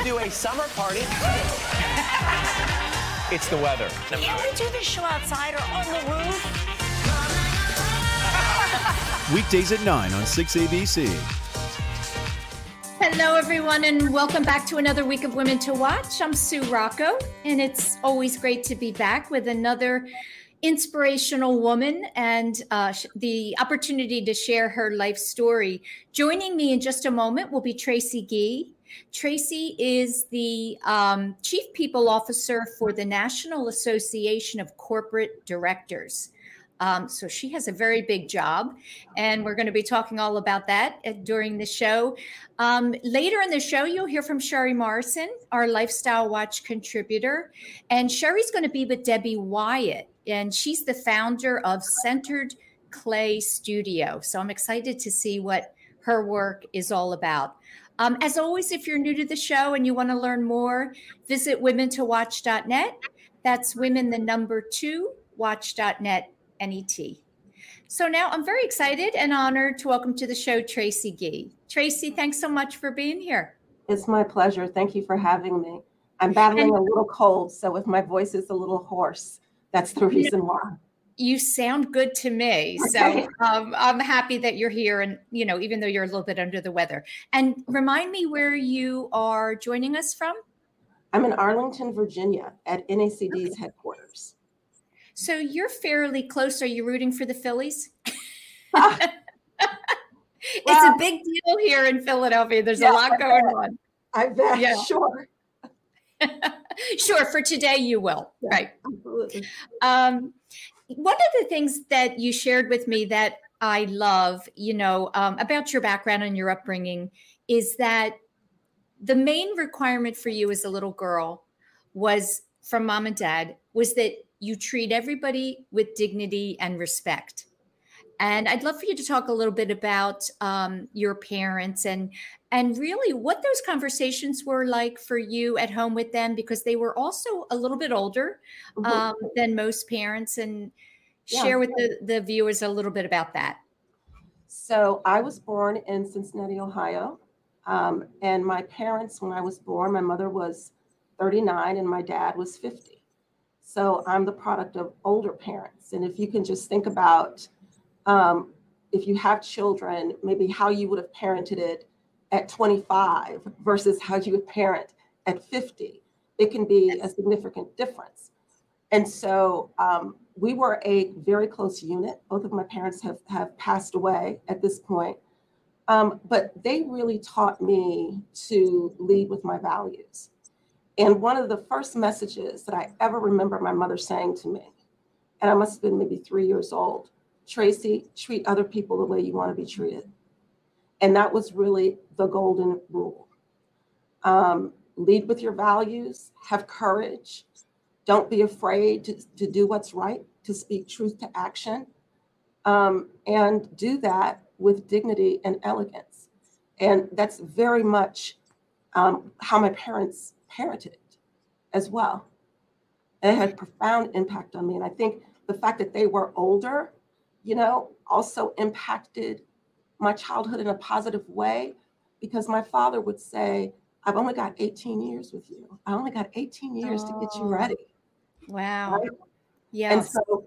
We could do a summer party. it's the weather. Can't we do this show outside or on the roof? Weekdays at 9 on 6ABC. Hello, everyone, and welcome back to another week of Women to Watch. I'm Sue Rocco, and it's always great to be back with another inspirational woman and uh, the opportunity to share her life story. Joining me in just a moment will be Tracy Gee. Tracy is the um, Chief People Officer for the National Association of Corporate Directors. Um, so she has a very big job, and we're going to be talking all about that uh, during the show. Um, later in the show, you'll hear from Sherry Morrison, our Lifestyle Watch contributor, and Sherry's going to be with Debbie Wyatt, and she's the founder of Centered Clay Studio. So I'm excited to see what her work is all about. Um, as always, if you're new to the show and you want to learn more, visit women2watch.net. That's women, the number two, watch.net, N-E-T. So now I'm very excited and honored to welcome to the show Tracy Gee. Tracy, thanks so much for being here. It's my pleasure. Thank you for having me. I'm battling and, a little cold, so if my voice is a little hoarse, that's the reason why you sound good to me. So um, I'm happy that you're here. And, you know, even though you're a little bit under the weather. And remind me where you are joining us from. I'm in Arlington, Virginia at NACD's okay. headquarters. So you're fairly close. Are you rooting for the Phillies? well, it's a big deal here in Philadelphia. There's yeah, a lot going on. I bet. Yeah. Sure. sure. For today, you will. Yeah, right. Absolutely. Um, one of the things that you shared with me that I love, you know, um, about your background and your upbringing is that the main requirement for you as a little girl was from mom and dad was that you treat everybody with dignity and respect. And I'd love for you to talk a little bit about um, your parents and and really what those conversations were like for you at home with them because they were also a little bit older mm-hmm. um, than most parents and yeah. share with the, the viewers a little bit about that so i was born in cincinnati ohio um, and my parents when i was born my mother was 39 and my dad was 50 so i'm the product of older parents and if you can just think about um, if you have children maybe how you would have parented it at 25 versus how you would parent at 50. It can be a significant difference. And so um, we were a very close unit. Both of my parents have, have passed away at this point. Um, but they really taught me to lead with my values. And one of the first messages that I ever remember my mother saying to me, and I must have been maybe three years old Tracy, treat other people the way you want to be treated. And that was really the golden rule. Um, lead with your values, have courage, don't be afraid to, to do what's right, to speak truth to action, um, and do that with dignity and elegance. And that's very much um, how my parents parented as well. And it had profound impact on me. And I think the fact that they were older, you know, also impacted my childhood in a positive way because my father would say, I've only got 18 years with you. I only got 18 years oh. to get you ready. Wow. Right? Yeah. And so,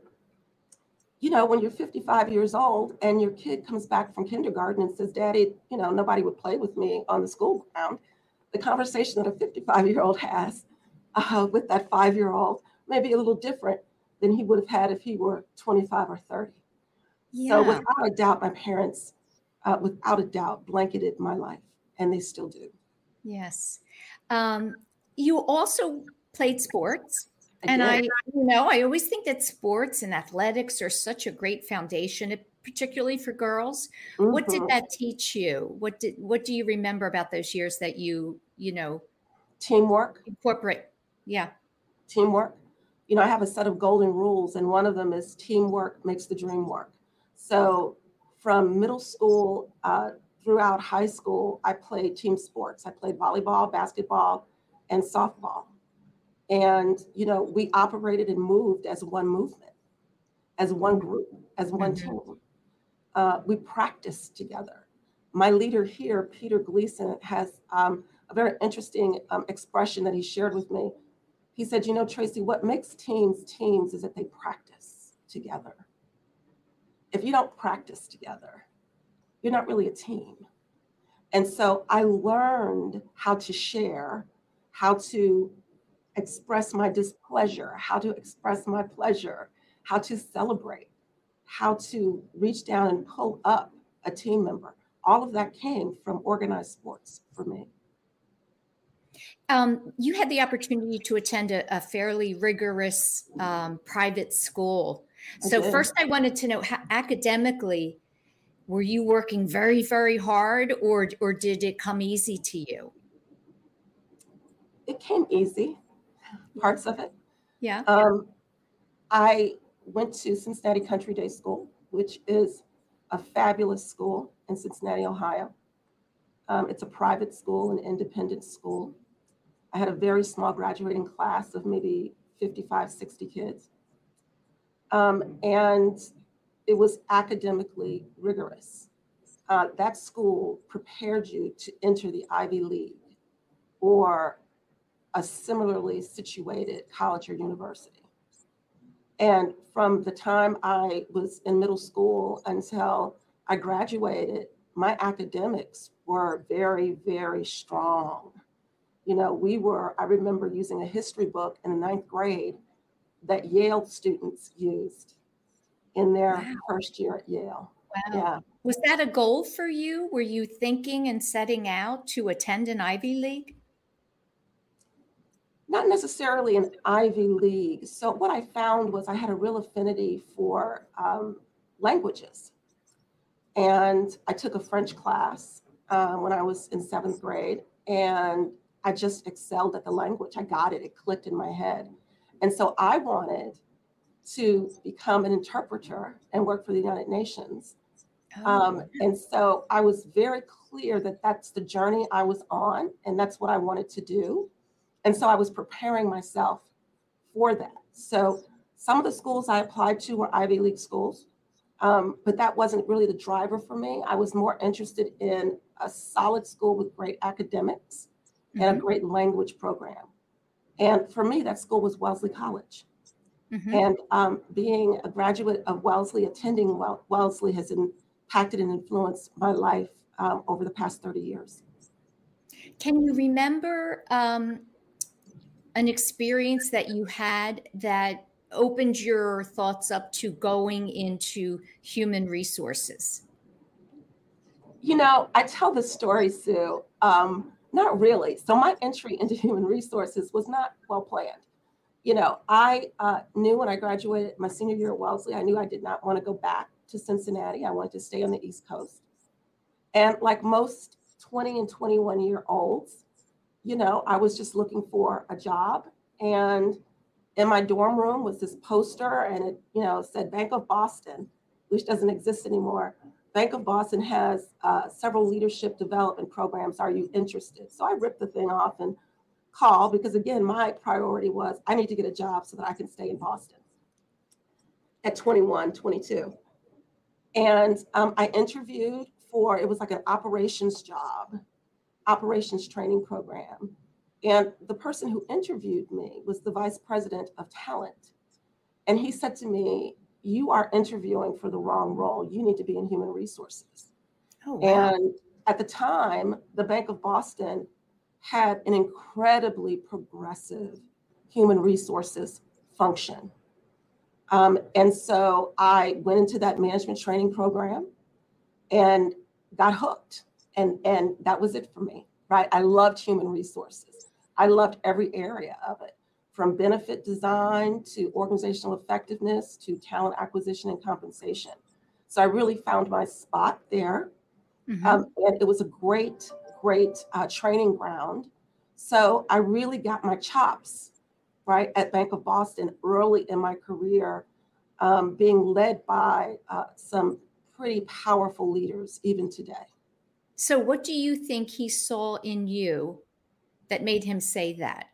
you know, when you're 55 years old and your kid comes back from kindergarten and says, Daddy, you know, nobody would play with me on the school ground, the conversation that a 55 year old has uh, with that five year old may be a little different than he would have had if he were 25 or 30. Yeah. So, without a doubt, my parents, uh, without a doubt, blanketed my life, and they still do. Yes. Um, you also played sports. I and. I, you know, I always think that sports and athletics are such a great foundation, particularly for girls. What did Mhm. that teach you? What did what do you remember about those years that you, you know, Teamwork, incorporate? Yeah. teamwork. You know, I have a set of golden rules, and one of them is teamwork makes the dream work. So, from middle school uh, throughout high school, I played team sports. I played volleyball, basketball, and softball. And, you know, we operated and moved as one movement, as one group, as one Mhm. team. Uh, we practiced together. My leader here, Peter Gleason, has um, a very interesting um, expression that he shared with me. He said, You know, Tracy, what makes teams teams is that they practice together. If you don't practice together, you're not really a team. And so I learned how to share, how to express my displeasure, how to express my pleasure, how to celebrate, how to reach down and pull up a team member. All of that came from organized sports for me. Um, you had the opportunity to attend a, a fairly rigorous um, private school. So first, I wanted to know how, academically, were you working very, very hard, or or did it come easy to you? It came easy, parts of it. Yeah. Um, I went to Cincinnati Country Day School, which is a fabulous school in Cincinnati, Ohio. Um, it's a private school, an independent school. I had a very small graduating class of maybe 55, 60 kids. Um, and it was academically rigorous. Uh, that school prepared you to enter the Ivy League or a similarly situated college or university. And from the time I was in middle school until I graduated, my academics were very, very strong. You know, we were, I remember using a history book in the ninth grade that Yale students used in their Wow. first year at Yale. Wow. Yeah. Was that a goal for you? Were you thinking and setting out to attend an Ivy League? not necessarily an Ivy League. So what I found was I had a real affinity for um, languages, and I took a French class uh, when I was in seventh grade, and I just excelled at the language. I got it; it clicked in my head, and so I wanted to become an interpreter and work for the United Nations. Um, and so I was very clear that that's the journey I was on, and that's what I wanted to do. And so I was preparing myself for that. So some of the schools I applied to were Ivy League schools, um, but that wasn't really the driver for me. I was more interested in a solid school with great academics and a great language program. And for me, that school was Wellesley College. Mhm. And um, being a graduate of Wellesley, attending Wellesley has impacted and influenced my life um, over the past 30 years. Can you remember um, an experience that you had that opened your thoughts up to going into human resources? You know, I tell this story, Sue. Um, not really. So my entry into human resources was not well planned. You know, I uh, knew when I graduated my senior year at Wellesley, I knew I did not want to go back to Cincinnati. I wanted to stay on the East Coast. And like most 20 and 21 year olds, you know, I was just looking for a job. And in my dorm room was this poster, and it, you know, said Bank of Boston, which doesn't exist anymore. Bank of Boston has uh, several leadership development programs. Are you interested? So I ripped the thing off and called because, again, my priority was I need to get a job so that I can stay in Boston at 21, 22. And um, I interviewed for, it was like an operations job, operations training program. And the person who interviewed me was the vice president of talent. And he said to me, you are interviewing for the wrong role. You need to be in human resources. Oh, wow. And at the time, the Bank of Boston had an incredibly progressive human resources function. Um, and so I went into that management training program and got hooked. And, and that was it for me, right? I loved human resources. I loved every area of it, from benefit design to organizational effectiveness to talent acquisition and compensation. So I really found my spot there. Mhm. Um, and it was a great, great uh, training ground. So I really got my chops, right, at Bank of Boston early in my career, um, being led by uh, some pretty powerful leaders even today. so, what do you think he saw in you that made him say that?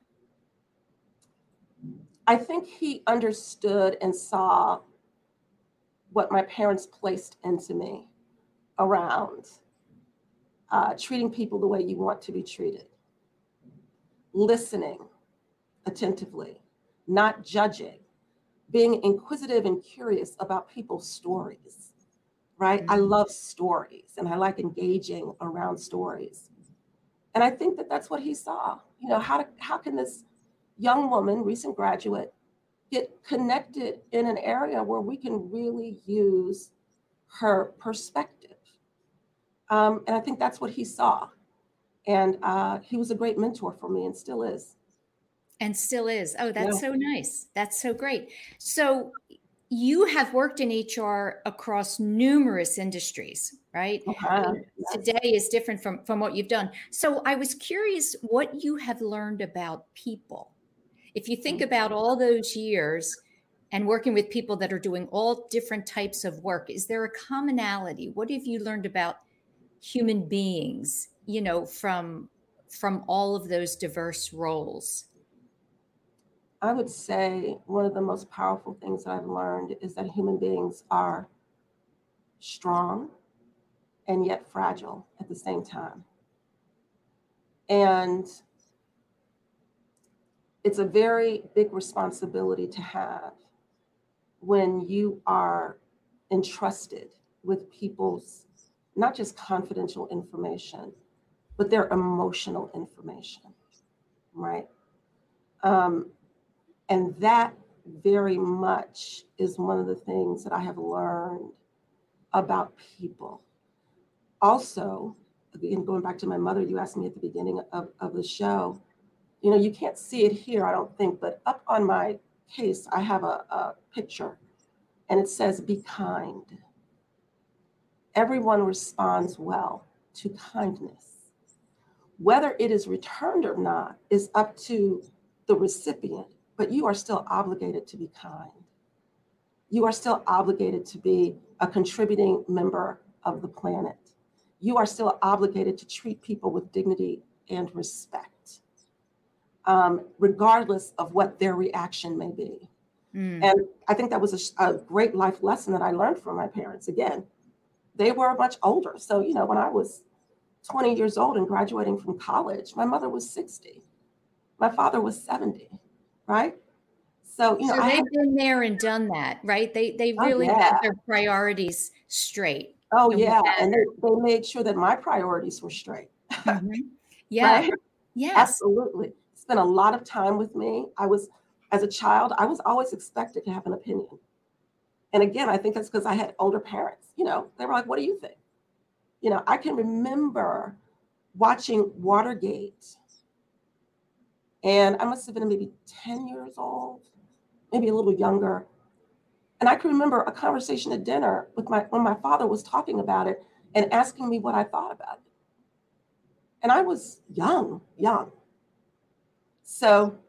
I think he understood and saw what my parents placed into me around uh, treating people the way you want to be treated, listening attentively, not judging, being inquisitive and curious about people's stories, right? I love stories and I like engaging around stories. And I think that that's what he saw. You know, how, to, how can this young woman, recent graduate, get connected in an area where we can really use her perspective. Um, and I think that's what he saw. And uh, he was a great mentor for me and still is. And still is. Oh, that's Yeah. so nice. That's so great. So, you have worked in HR across numerous industries, right? Uh-huh. Today is different from from what you've done. So, I was curious what you have learned about people. If you think mm. about all those years and working with people that are doing all different types of work, is there a commonality? What have you learned about human beings, you know, from from all of those diverse roles? I would say one of the most powerful things that I've learned is that human beings are strong and yet fragile at the same time. And it's a very big responsibility to have when you are entrusted with people's not just confidential information, but their emotional information, right? Um, and that very much is one of the things that I have learned about people. Also, again, going back to my mother, you asked me at the beginning of, of the show, you know, you can't see it here, I don't think, but up on my case, I have a, a picture and it says, be kind. Everyone responds well to kindness. Whether it is returned or not is up to the recipient, but you are still obligated to be kind. You are still obligated to be a contributing member of the planet. You are still obligated to treat people with dignity and respect, um, regardless of what their reaction may be. Mm. And I think that was a, a great life lesson that I learned from my parents. Again, they were much older. So, you know, when I was 20 years old and graduating from college, my mother was 60. My father was 70, right? So, you know, so they've had, been there and done that, right? They they Oh, really yeah. had their priorities straight. oh, and yeah. And they, they made sure that my priorities were straight. Yeah. Right? Yes. Absolutely. Spent a lot of time with me. I was, as a child, I was always expected to have an opinion. And again, I think that's because I had older parents. You know, they were like, what do you think? You know, I can remember watching Watergate. And I must have been maybe 10 years old, maybe a little younger. And I can remember a conversation at dinner with my when my father was talking about it and asking me what I thought about it. And I was young, young. So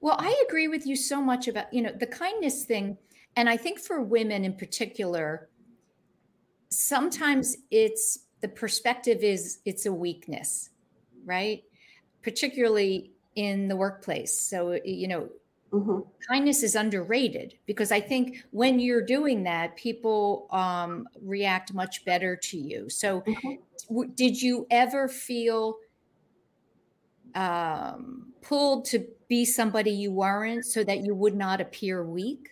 Well, I agree with you so much about, you know, the kindness thing. And I think for women in particular, sometimes it's the perspective is it's a weakness, right? Particularly in the workplace. So, you know, mhm. kindness is underrated because I think when you're doing that, people um, react much better to you. So, Mhm. w- did you ever feel um, pulled to be somebody you weren't so that you would not appear weak?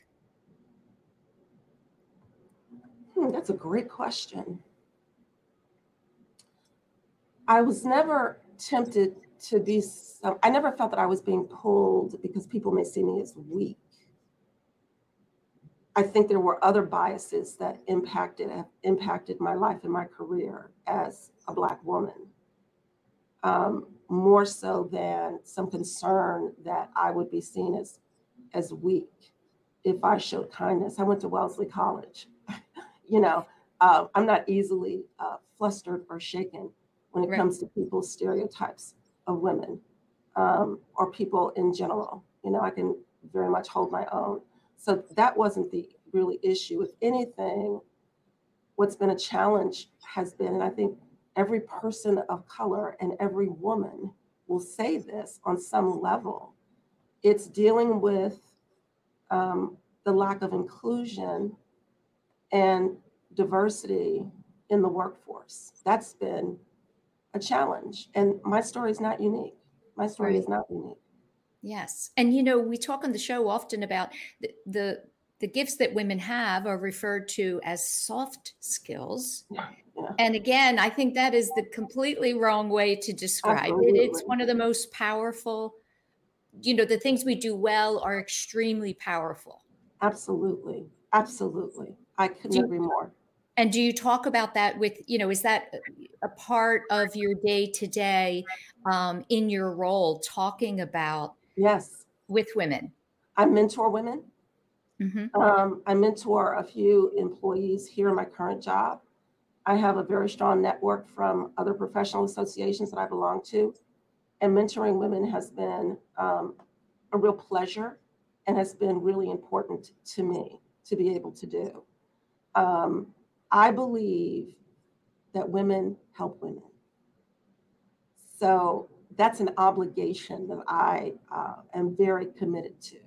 Hmm, that's a great question. I was never tempted to be, I never felt that I was being pulled because people may see me as weak. I think there were other biases that impacted impacted my life and my career as a Black woman, um, more so than some concern that I would be seen as as weak if I showed kindness. I went to Wellesley College. you know, uh, I'm not easily uh, flustered or shaken when it right. comes to people's stereotypes of women um, or people in general. You know, I can very much hold my own. So that wasn't the really issue. If anything, what's been a challenge has been, and I think every person of color and every woman will say this on some level, it's dealing with um, the lack of inclusion and diversity in the workforce. That's been a challenge. And my story is not unique. My story right. is not unique. Yes. And you know, we talk on the show often about the, the the gifts that women have are referred to as soft skills. Yeah. And again, I think that is the completely wrong way to describe Absolutely. it. It's one of the most powerful, you know, the things we do well are extremely powerful. Absolutely. Absolutely. I couldn't agree more. And do you talk about that with, you know, is that a part of your day to day in your role, talking about yes with women? I mentor women. Mm-hmm. Um, I mentor a few employees here in my current job. I have a very strong network from other professional associations that I belong to. And mentoring women has been um, a real pleasure and has been really important to me to be able to do. Um, I believe that women help women. So that's an obligation that I uh, am very committed to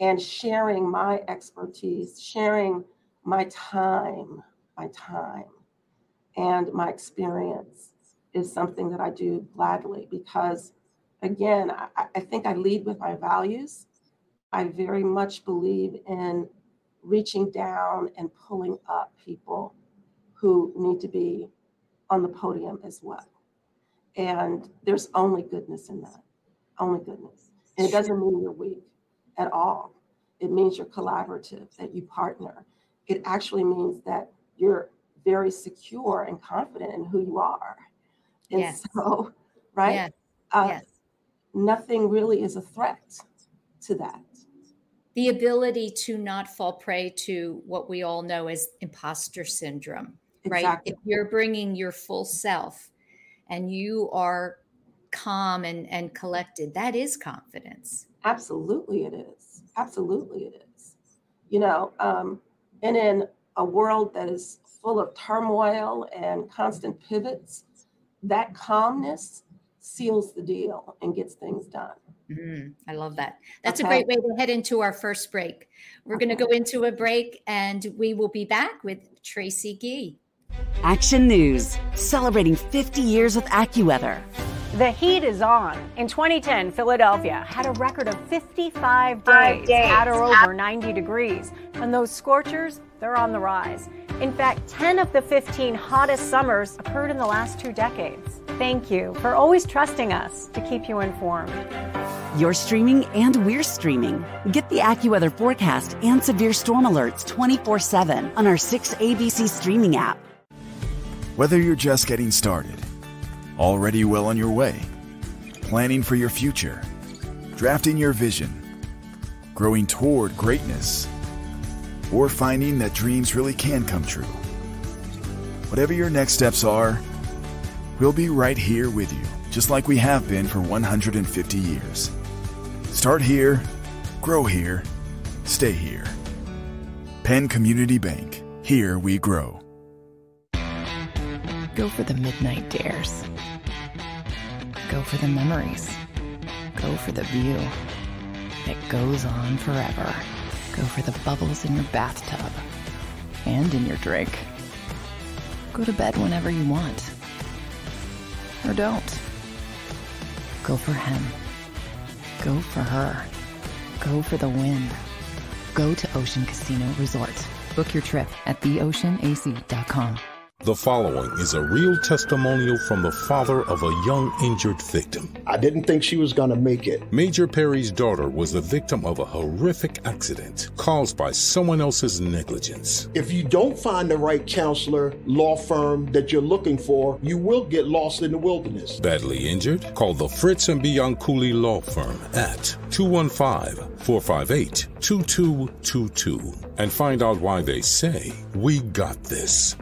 and sharing my expertise, sharing my time, my time, and my experience is something that I do gladly because, again, I, I think I lead with my values. I very much believe in reaching down and pulling up people who need to be on the podium as well. And there's only goodness in that, only goodness. And it doesn't mean you're weak at all. It means you're collaborative, that you partner. It actually means that you're very secure and confident in who you are. And yes. so, right? Yes. Uh, yes. Nothing really is a threat to that. The ability to not fall prey to what we all know as imposter syndrome, exactly. right? If you're bringing your full self and you are calm and, and collected, that is confidence. Absolutely, it is. Absolutely, it is. You know, um, and in a world that is full of turmoil and constant pivots, that calmness seals the deal and gets things done. Mm, I love that. That's okay. a great way to head into our first break. We're okay. going to go into a break and we will be back with Tracy Gee. Action News, celebrating 50 years with AccuWeather. The heat is on. In 2010, Philadelphia had a record of 55 days, days. at or over 90 degrees. And those scorchers, they're on the rise. In fact, 10 of the 15 hottest summers occurred in the last two decades. Thank you for always trusting us to keep you informed. You're streaming and we're streaming. Get the AccuWeather forecast and severe storm alerts 24 7 on our 6 ABC streaming app. Whether you're just getting started, Already well on your way. Planning for your future. Drafting your vision. Growing toward greatness. Or finding that dreams really can come true. Whatever your next steps are, we'll be right here with you, just like we have been for 150 years. Start here, grow here, stay here. Penn Community Bank. Here we grow. Go for the midnight dares Go for the memories. Go for the view that goes on forever. Go for the bubbles in your bathtub and in your drink. Go to bed whenever you want. Or don't. Go for him. Go for her. Go for the win. Go to Ocean Casino Resort. Book your trip at theoceanac.com. The following is a real testimonial from the father of a young injured victim. I didn't think she was going to make it. Major Perry's daughter was the victim of a horrific accident caused by someone else's negligence. If you don't find the right counselor, law firm that you're looking for, you will get lost in the wilderness. Badly injured? Call the Fritz and Bianculli Law Firm at 215 458 2222 and find out why they say, We got this.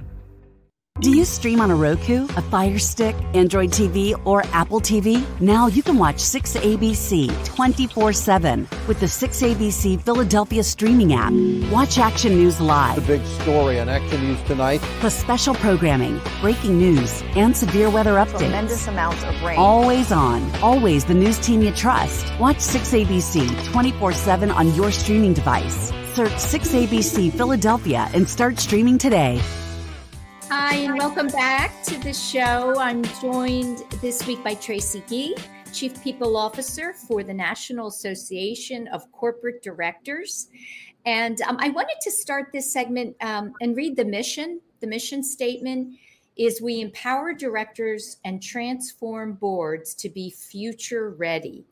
Do you stream on a Roku, a Fire Stick, Android TV, or Apple TV? Now you can watch 6ABC 24 7 with the 6ABC Philadelphia streaming app. Watch Action News live. The big story on Action News tonight. Plus special programming, breaking news, and severe weather updates. Tremendous amounts of rain. Always on, always the news team you trust. Watch 6ABC 24 7 on your streaming device. Search 6ABC Philadelphia and start streaming today. Hi, and welcome back to the show. I'm joined this week by Tracy Gee, Chief People Officer for the National Association of Corporate Directors. And um, I wanted to start this segment um, and read the mission. The mission statement is we empower directors and transform boards to be future ready.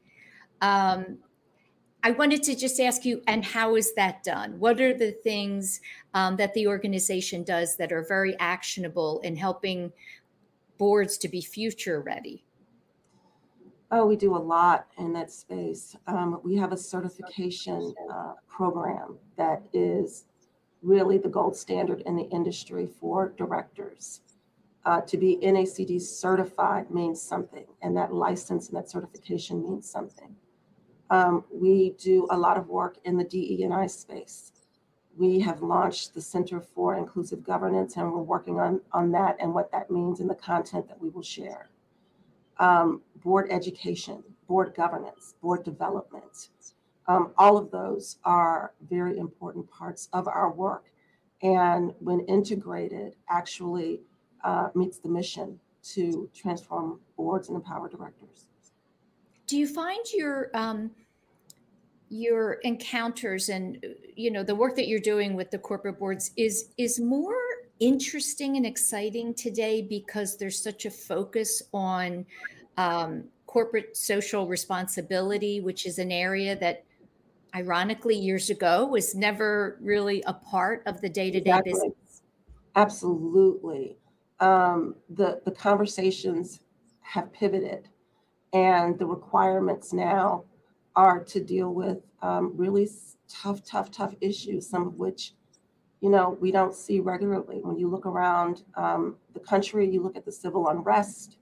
Um, I wanted to just ask you, and how is that done? What are the things um, that the organization does that are very actionable in helping boards to be future ready? Oh, we do a lot in that space. Um, we have a certification uh, program that is really the gold standard in the industry for directors. Uh, to be NACD certified means something, and that license and that certification means something. Um, we do a lot of work in the DE&I space. We have launched the Center for Inclusive Governance, and we're working on, on that and what that means in the content that we will share. Um, board education, board governance, board development. Um, all of those are very important parts of our work. And when integrated, actually uh, meets the mission to transform boards and empower directors do you find your um, your encounters and you know the work that you're doing with the corporate boards is is more interesting and exciting today because there's such a focus on um, corporate social responsibility, which is an area that ironically years ago was never really a part of the day-to-day exactly. business absolutely um, the the conversations have pivoted and the requirements now are to deal with um, really tough, tough, tough issues, some of which, you know, we don't see regularly. When you look around um, the country, you look at the civil unrest,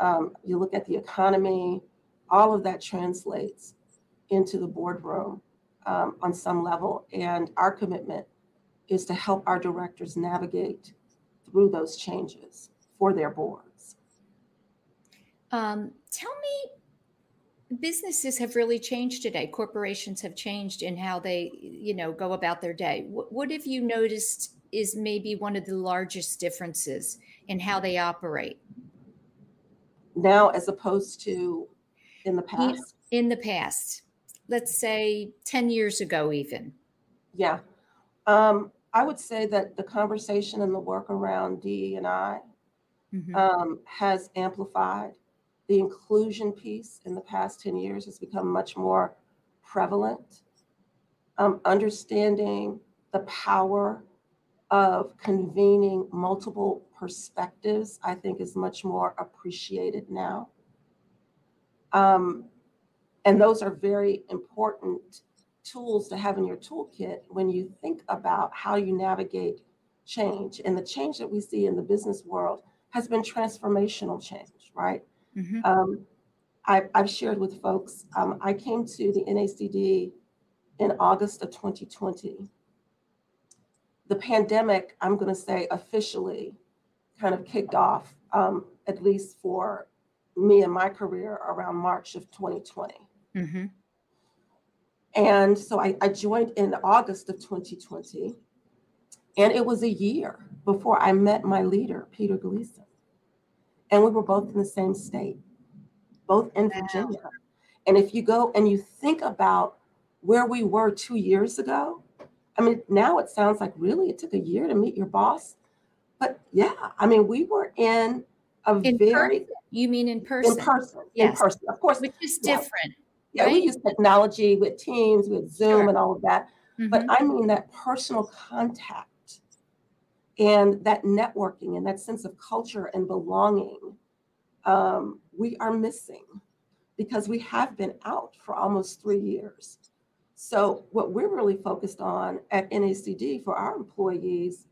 um, you look at the economy, all of that translates into the boardroom um, on some level. And our commitment is to help our directors navigate through those changes for their boards. Um, tell me businesses have really changed today. Corporations have changed in how they you know go about their day. What, what have you noticed is maybe one of the largest differences in how they operate? Now as opposed to in the past? in the past. Let's say 10 years ago even. Yeah. Um, i would say that the conversation and the work around DE and i mm-hmm. um, has amplified the inclusion piece in the past 10 years has become much more prevalent. Um, understanding the power of convening multiple perspectives, I think, is much more appreciated now. Um, and those are very important tools to have in your toolkit when you think about how you navigate change. And the change that we see in the business world has been transformational change, right? Mm-hmm. Um, I, have shared with folks, um, I came to the NACD in August of 2020. The pandemic, I'm going to say officially, kind of kicked off, um, at least for me and my career, around March of 2020. Mm-hmm. And so I, I joined in August of 2020. And it was a year before I met my leader, Peter Gleason and we were both in the same state, both in Virginia. And if you go and you think about where we were two years ago, I mean, now it sounds like really it took a year to meet your boss. But yeah, I mean, we were in a in very person. You mean in person? in person, Yes. in person, of course. Which is yeah. different. Yeah, we use technology with Teams, with Zoom, Sure. and all of that. But Mhm. I mean that personal contact and that networking and that sense of culture and belonging, um, we are missing because we have been out for almost three years. So, what we're really focused on at NACD for our employees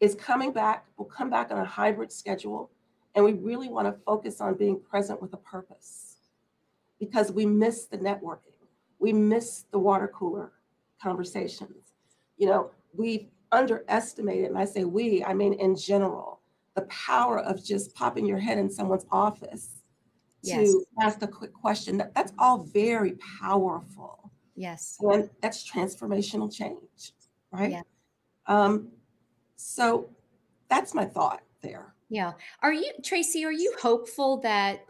is coming back, we'll come back on a hybrid schedule, and we really want to focus on being present with a purpose because we miss the networking. We miss the water cooler conversations. You know, we've underestimated, and I say we, I mean in general, the power of just popping your head in someone's office Yes. to ask a quick question. That, that's all very powerful. Yes. And that's transformational change, right? Yeah. Um, so that's my thought there. Yeah. Are you, Tracy, are you hopeful that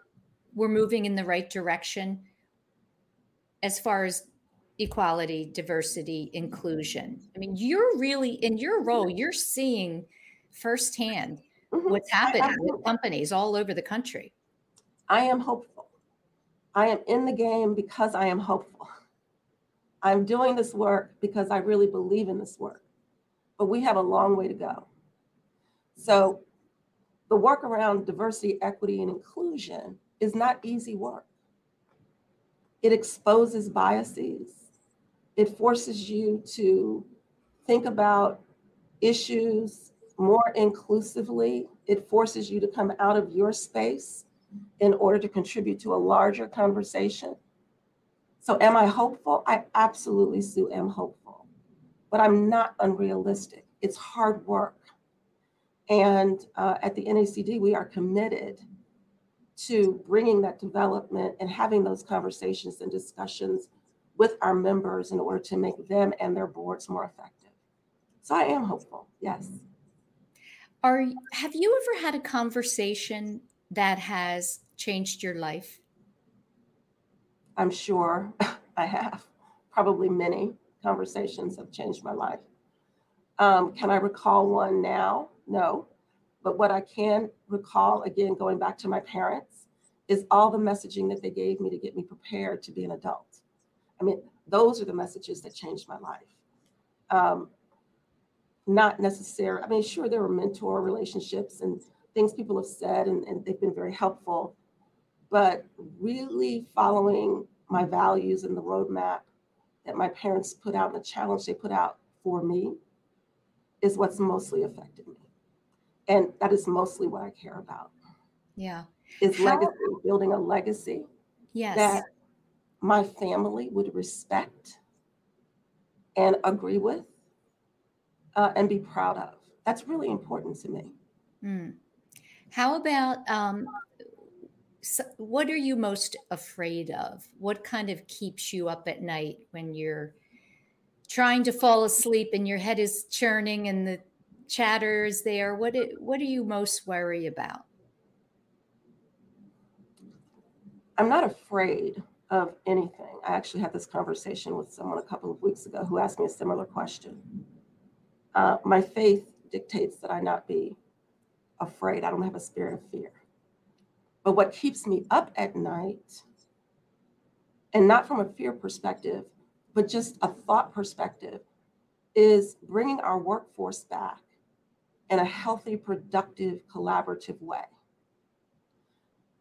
we're moving in the right direction as far as equality, diversity, inclusion? I mean, you're really, in your role, you're seeing firsthand Mhm. what's happening with companies all over the country. I am hopeful. I am in the game because I am hopeful. I'm doing this work because I really believe in this work, but we have a long way to go. So, the work around diversity, equity, and inclusion is not easy work. It exposes biases, it forces you to think about issues more inclusively, it forces you to come out of your space in order to contribute to a larger conversation. So, am I hopeful? I absolutely, Sue, am hopeful, but I'm not unrealistic. It's hard work. And uh, at the NACD, we are committed to bringing that development and having those conversations and discussions with our members in order to make them and their boards more effective. So, I am hopeful, yes. Are have you ever had a conversation that has changed your life? I'm sure I have. Probably many conversations have changed my life. Um, can I recall one now? No. But what I can recall, again, going back to my parents, is all the messaging that they gave me to get me prepared to be an adult. I mean, those are the messages that changed my life. Um, not necessarily, I mean, sure, there were mentor relationships and things people have said, and, and they've been very helpful but really following my values and the roadmap that my parents put out and the challenge they put out for me is what's mostly affected me. And that is mostly what I care about Yeah. is How- legacy, building a legacy Yes. that my family would respect and agree with uh, and be proud of. That's really important to me. Mm. How about um, s what are you most afraid of? What kind of keeps you up at night when you're trying to fall asleep and your head is churning and the chatter is there? What do, what do you most worry about? I'm not afraid of anything. I actually had this conversation with someone a couple of weeks ago who asked me a similar question. Uh, my faith dictates that I not be afraid. I don't have a spirit of fear. But what keeps me up at night, and not from a fear perspective, but just a thought perspective, is bringing our workforce back in a healthy, productive, collaborative way.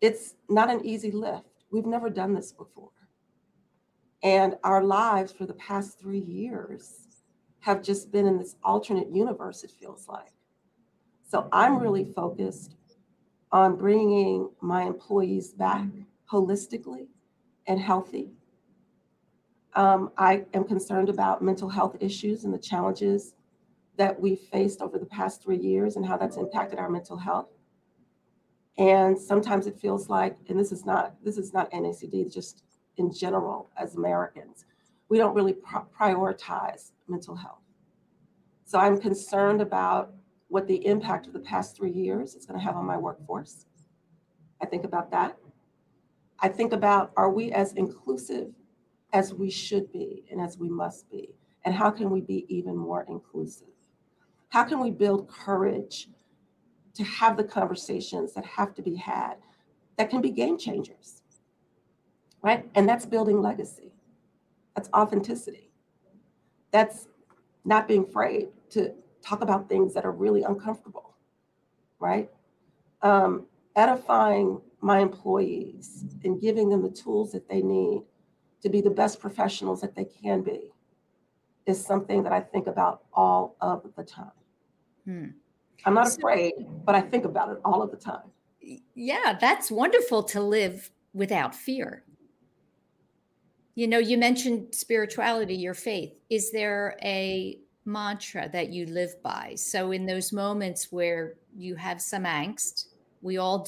It's not an easy lift. We've never done this before. And our lives for the past three years have just been in this alternate universe, it feels like. So I'm really focused on bringing my employees back holistically and healthy. Um, I am concerned about mental health issues and the challenges that we've faced over the past three years and how that's impacted our mental health. And sometimes it feels like, and this is not this is not NACD, just in general as Americans, we don't really prioritize mental health. So I'm concerned about what the impact of the past three years is going to have on my workforce. I think about that. I think about are we as inclusive as we should be and as we must be? And how can we be even more inclusive? How can we build courage to have the conversations that have to be had that can be game changers? Right? And that's building legacy. That's authenticity. That's not being afraid to talk about things that are really uncomfortable, right? Um, edifying my employees and giving them the tools that they need to be the best professionals that they can be is something that I think about all of the time. Hmm. I'm not afraid, but I think about it all of the time. Yeah, that's wonderful to live without fear. You know, you mentioned spirituality, your faith. Is there a mantra that you live by? So, in those moments where you have some angst, we all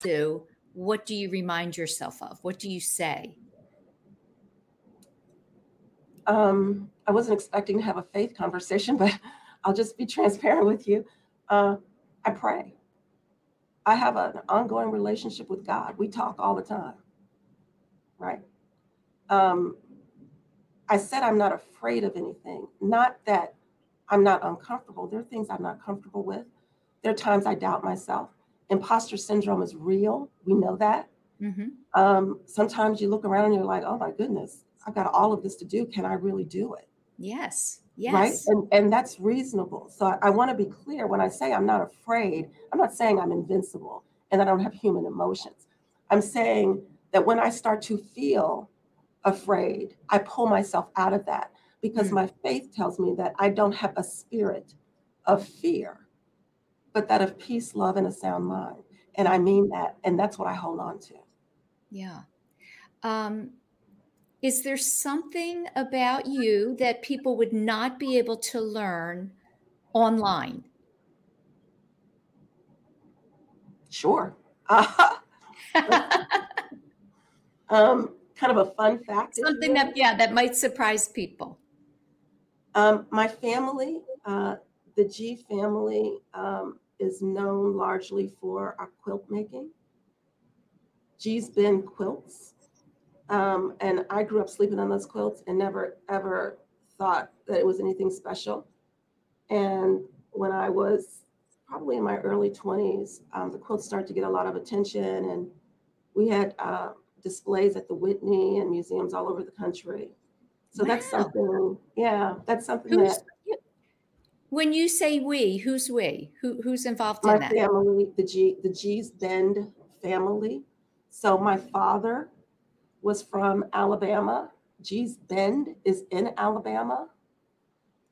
do, what do you remind yourself of? What do you say? Um, I wasn't expecting to have a faith conversation, but I'll just be transparent with you. Uh, I pray. I have an ongoing relationship with God. We talk all the time, right? Um, I said I'm not afraid of anything. Not that I'm not uncomfortable. There are things I'm not comfortable with. There are times I doubt myself imposter syndrome is real. We know that. Mm-hmm. Um, sometimes you look around and you're like, oh my goodness, I've got all of this to do. Can I really do it? Yes. Yes. Right. And, and that's reasonable. So I, I want to be clear when I say I'm not afraid, I'm not saying I'm invincible and I don't have human emotions. I'm saying that when I start to feel afraid, I pull myself out of that because mm-hmm. my faith tells me that I don't have a spirit of fear but that of peace, love, and a sound mind. And I mean that. And that's what I hold on to. Yeah. Um, is there something about you that people would not be able to learn online? Sure. Uh, um, kind of a fun fact. Something that, yeah, that might surprise people. Um, my family, uh, the G family, um, is known largely for our quilt making. Gee's Bend quilts. Um, and I grew up sleeping on those quilts and never ever thought that it was anything special. And when I was probably in my early 20s, um, the quilts started to get a lot of attention. And we had uh, displays at the Whitney and museums all over the country. So wow. that's something, yeah, that's something Who's, that when you say we, who's we? Who, who's involved my in that? My family, the G, the Gee's Bend family. So my father was from Alabama. Gee's Bend is in Alabama.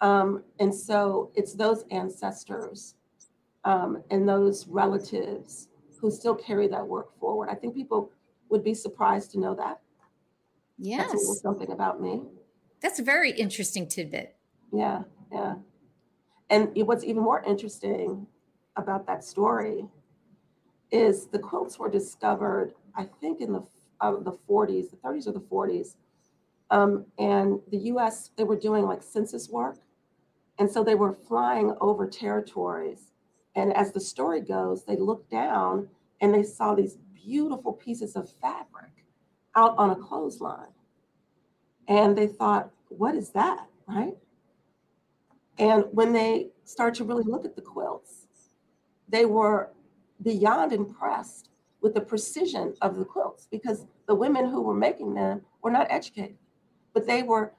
Um, and so it's those ancestors um, and those relatives who still carry that work forward. I think people would be surprised to know that. Yes. That's something about me. That's a very interesting tidbit. Yeah, yeah. And what's even more interesting about that story is the quilts were discovered, I think, in the uh, the 40s, the 30s or the 40s. Um, and the US, they were doing like census work. And so they were flying over territories. And as the story goes, they looked down and they saw these beautiful pieces of fabric out on a clothesline. And they thought, what is that? Right? And when they started to really look at the quilts, they were beyond impressed with the precision of the quilts because the women who were making them were not educated, but they were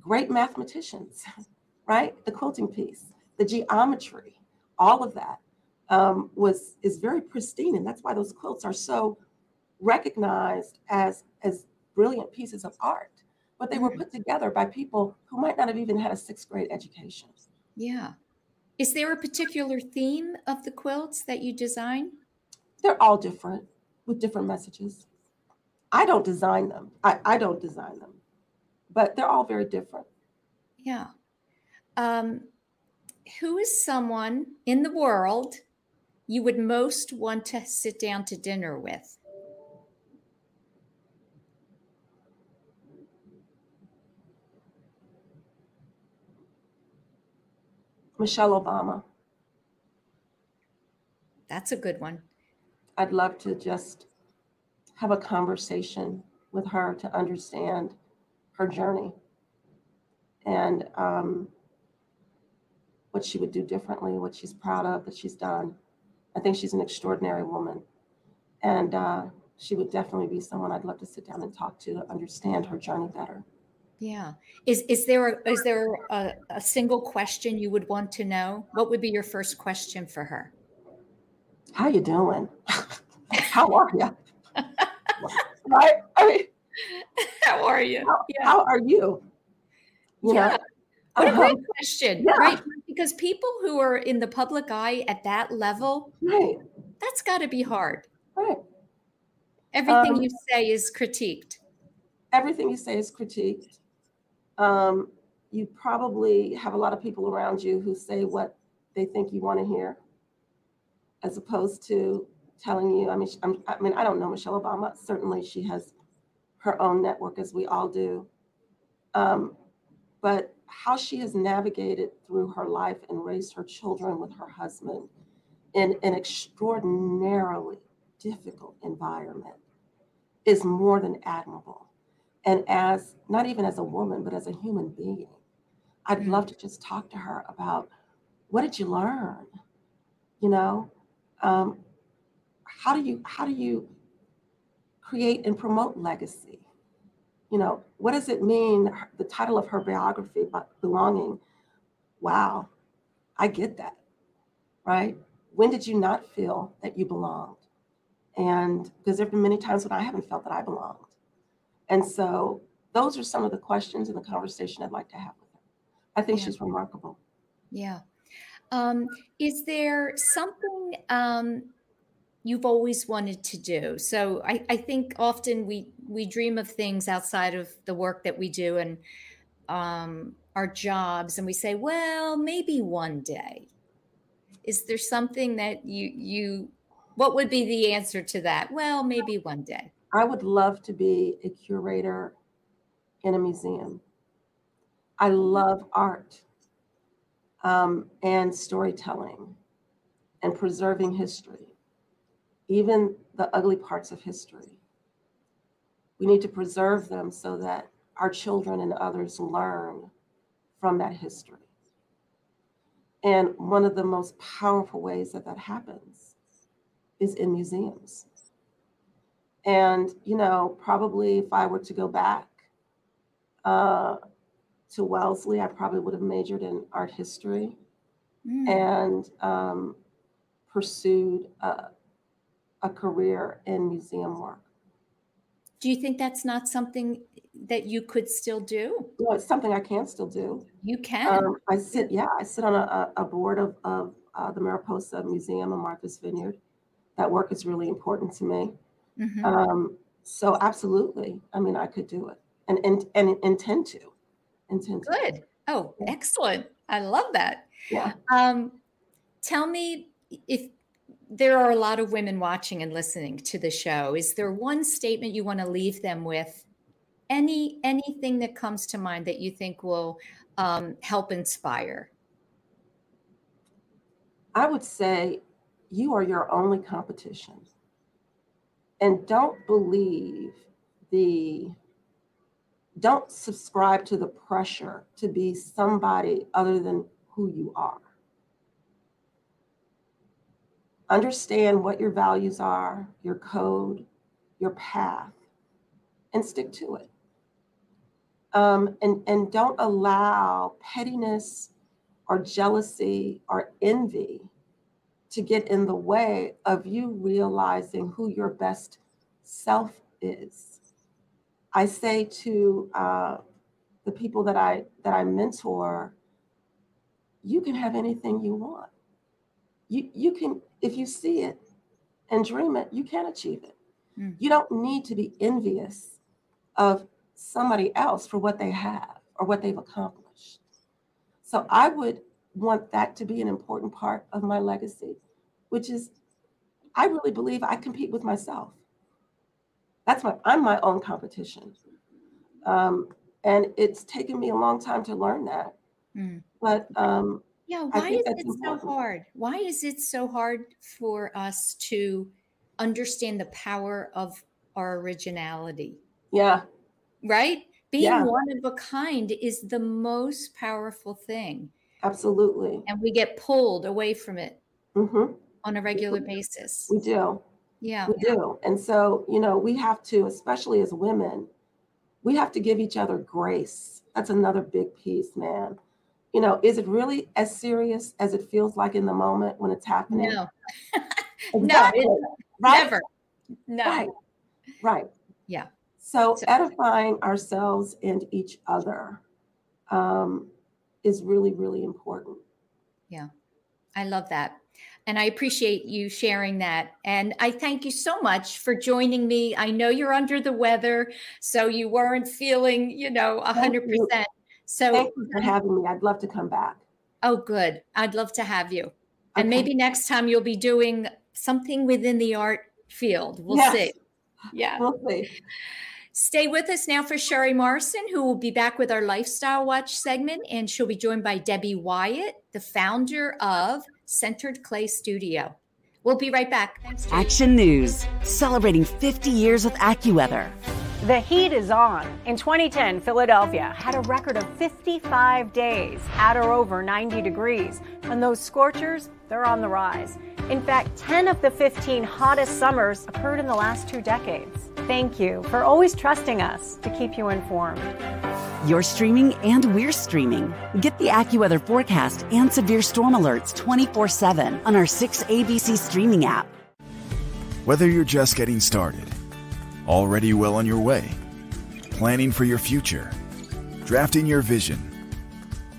great mathematicians, right? The quilting piece, the geometry, all of that um, was is very pristine, and that's why those quilts are so recognized as as brilliant pieces of art. But they were put together by people who might not have even had a sixth grade education. Yeah. Is there a particular theme of the quilts that you design? They're all different with different messages. I don't design them. I, I don't design them, but they're all very different. Yeah. Um, who is someone in the world you would most want to sit down to dinner with? Michelle Obama. That's a good one. I'd love to just have a conversation with her to understand her journey and um, what she would do differently, what she's proud of that she's done. I think she's an extraordinary woman. And uh, she would definitely be someone I'd love to sit down and talk to to understand her journey better. Yeah. Is is there a, is there a, a single question you would want to know? What would be your first question for her? How you doing? How are you? right? I mean, how are you? How, how are you? You yeah. know? What a Um, great question, yeah. right? Because people who are in the public eye at that level, Right. that's got to be hard. Right. Everything Um, you say is critiqued. everything you say is critiqued. Um, you probably have a lot of people around you who say what they think you want to hear, as opposed to telling you. I mean, I'm, I mean, I don't know Michelle Obama. Certainly, she has her own network, as we all do. Um, but how she has navigated through her life and raised her children with her husband in an extraordinarily difficult environment is more than admirable. And as not even as a woman, but as a human being, I'd love to just talk to her about what did you learn? You know, um, how do you how do you create and promote legacy? You know, what does it mean? The title of her biography, belonging. Wow, I get that, right? When did you not feel that you belonged? And because there have been many times when I haven't felt that I belonged. And so those are some of the questions and the conversation I'd like to have with her. I think Yeah. she's remarkable. Yeah. Um, is there something um, you've always wanted to do? So I, I think often we we dream of things outside of the work that we do and um, our jobs, and we say, well, maybe one day. Is there something that you you what would be the answer to that? Well, maybe one day. I would love to be a curator in a museum. I love art um, and storytelling and preserving history, even the ugly parts of history. We need to preserve them so that our children and others learn from that history. And one of the most powerful ways that that happens is in museums. And, you know, probably if I were to go back uh, to Wellesley, I probably would have majored in art history Mm. and um, pursued a, a career in museum work. Do you think that's not something that you could still do? Know, it's something I can still do. You can. Um, I sit, yeah, I sit on a, a board of, of uh, the Mariposa Museum in Martha's Vineyard. That work is really important to me. Mhm. Um, so absolutely, I mean, I could do it and, and, and intend to, intend to. Good. Oh, excellent. I love that. Yeah. Um, tell me if there are a lot of women watching and listening to the show. Is there one statement you want to leave them with? Any anything that comes to mind that you think will um, help inspire? I would say you are your only competition. And don't believe the, don't subscribe to the pressure to be somebody other than who you are. Understand what your values are, your code, your path, and stick to it. um, and, and don't allow pettiness or jealousy or envy to get in the way of you realizing who your best self is. I say to uh, the people that I that I mentor, you can have anything you want. You you can if you see it and dream it, you can achieve it. Mm. You don't need to be envious of somebody else for what they have or what they've accomplished. So I would want that to be an important part of my legacy, which is I really believe I compete with myself. That's my I'm my own competition. Um, and it's taken me a long time to learn that. Mm. But um, yeah, why is it important. so hard? Why is it so hard for us to understand the power of our originality? Yeah. Right? Being yeah. one of a kind is the most powerful thing. Absolutely. And we get pulled away from it mm-hmm. On a regular basis. We do. Yeah. We do. And so, you know, we have to, especially as women, we have to give each other grace. That's another big piece, man. You know, is it really as serious as it feels like in the moment when it's happening? No. exactly. No, right? never. No. Right. Right. Yeah. So, so edifying ourselves and each other um, is really, really important. Yeah. I love that. And I appreciate you sharing that. And I thank you so much for joining me. I know you're under the weather, so you weren't feeling, you know, 100%. So thank you for having me. I'd love to come back. Oh, good. I'd love to have you. Okay. And maybe next time you'll be doing something within the art field. We'll yes. see. Yeah. We'll see. Stay with us now for Sherry Morrison, who will be back with our Lifestyle Watch segment. And she'll be joined by Debbie Wyatt, the founder of Centered Clay Studio. We'll be right back. Thanks, Action News, celebrating 50 years with AccuWeather. The heat is on. In 2010, Philadelphia had a record of 55 days at or over 90 degrees, and those scorchers, they're on the rise. In fact, 10 of the 15 hottest summers occurred in the last two decades. Thank you for always trusting us to keep you informed. You're streaming and we're streaming. Get the AccuWeather forecast and severe storm alerts 24 7 on our 6ABC streaming app. Whether you're just getting started, already well on your way, planning for your future, drafting your vision,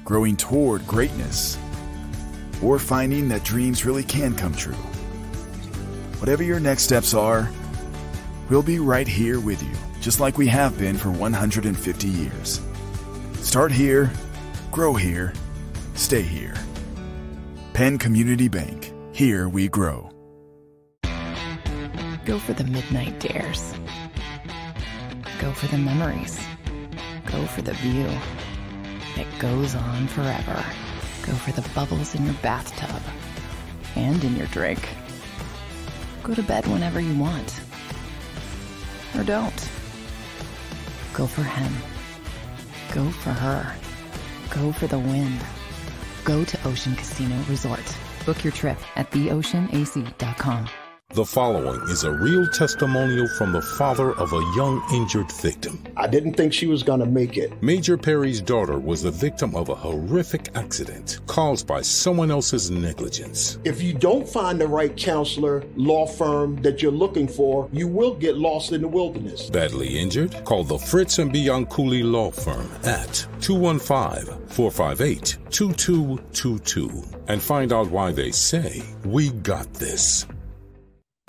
growing toward greatness, or finding that dreams really can come true. Whatever your next steps are, we'll be right here with you, just like we have been for 150 years. Start here, grow here, stay here. Penn Community Bank, here we grow. Go for the midnight dares. Go for the memories. Go for the view that goes on forever. Go for the bubbles in your bathtub and in your drink. Go to bed whenever you want. Or don't. Go for him. Go for her. Go for the win. Go to Ocean Casino Resort. Book your trip at theoceanac.com. The following is a real testimonial from the father of a young injured victim. I didn't think she was going to make it. Major Perry's daughter was the victim of a horrific accident caused by someone else's negligence. If you don't find the right counselor, law firm that you're looking for, you will get lost in the wilderness. Badly injured? Call the Fritz and Bianculli Law Firm at 215 458 2222 and find out why they say, We got this.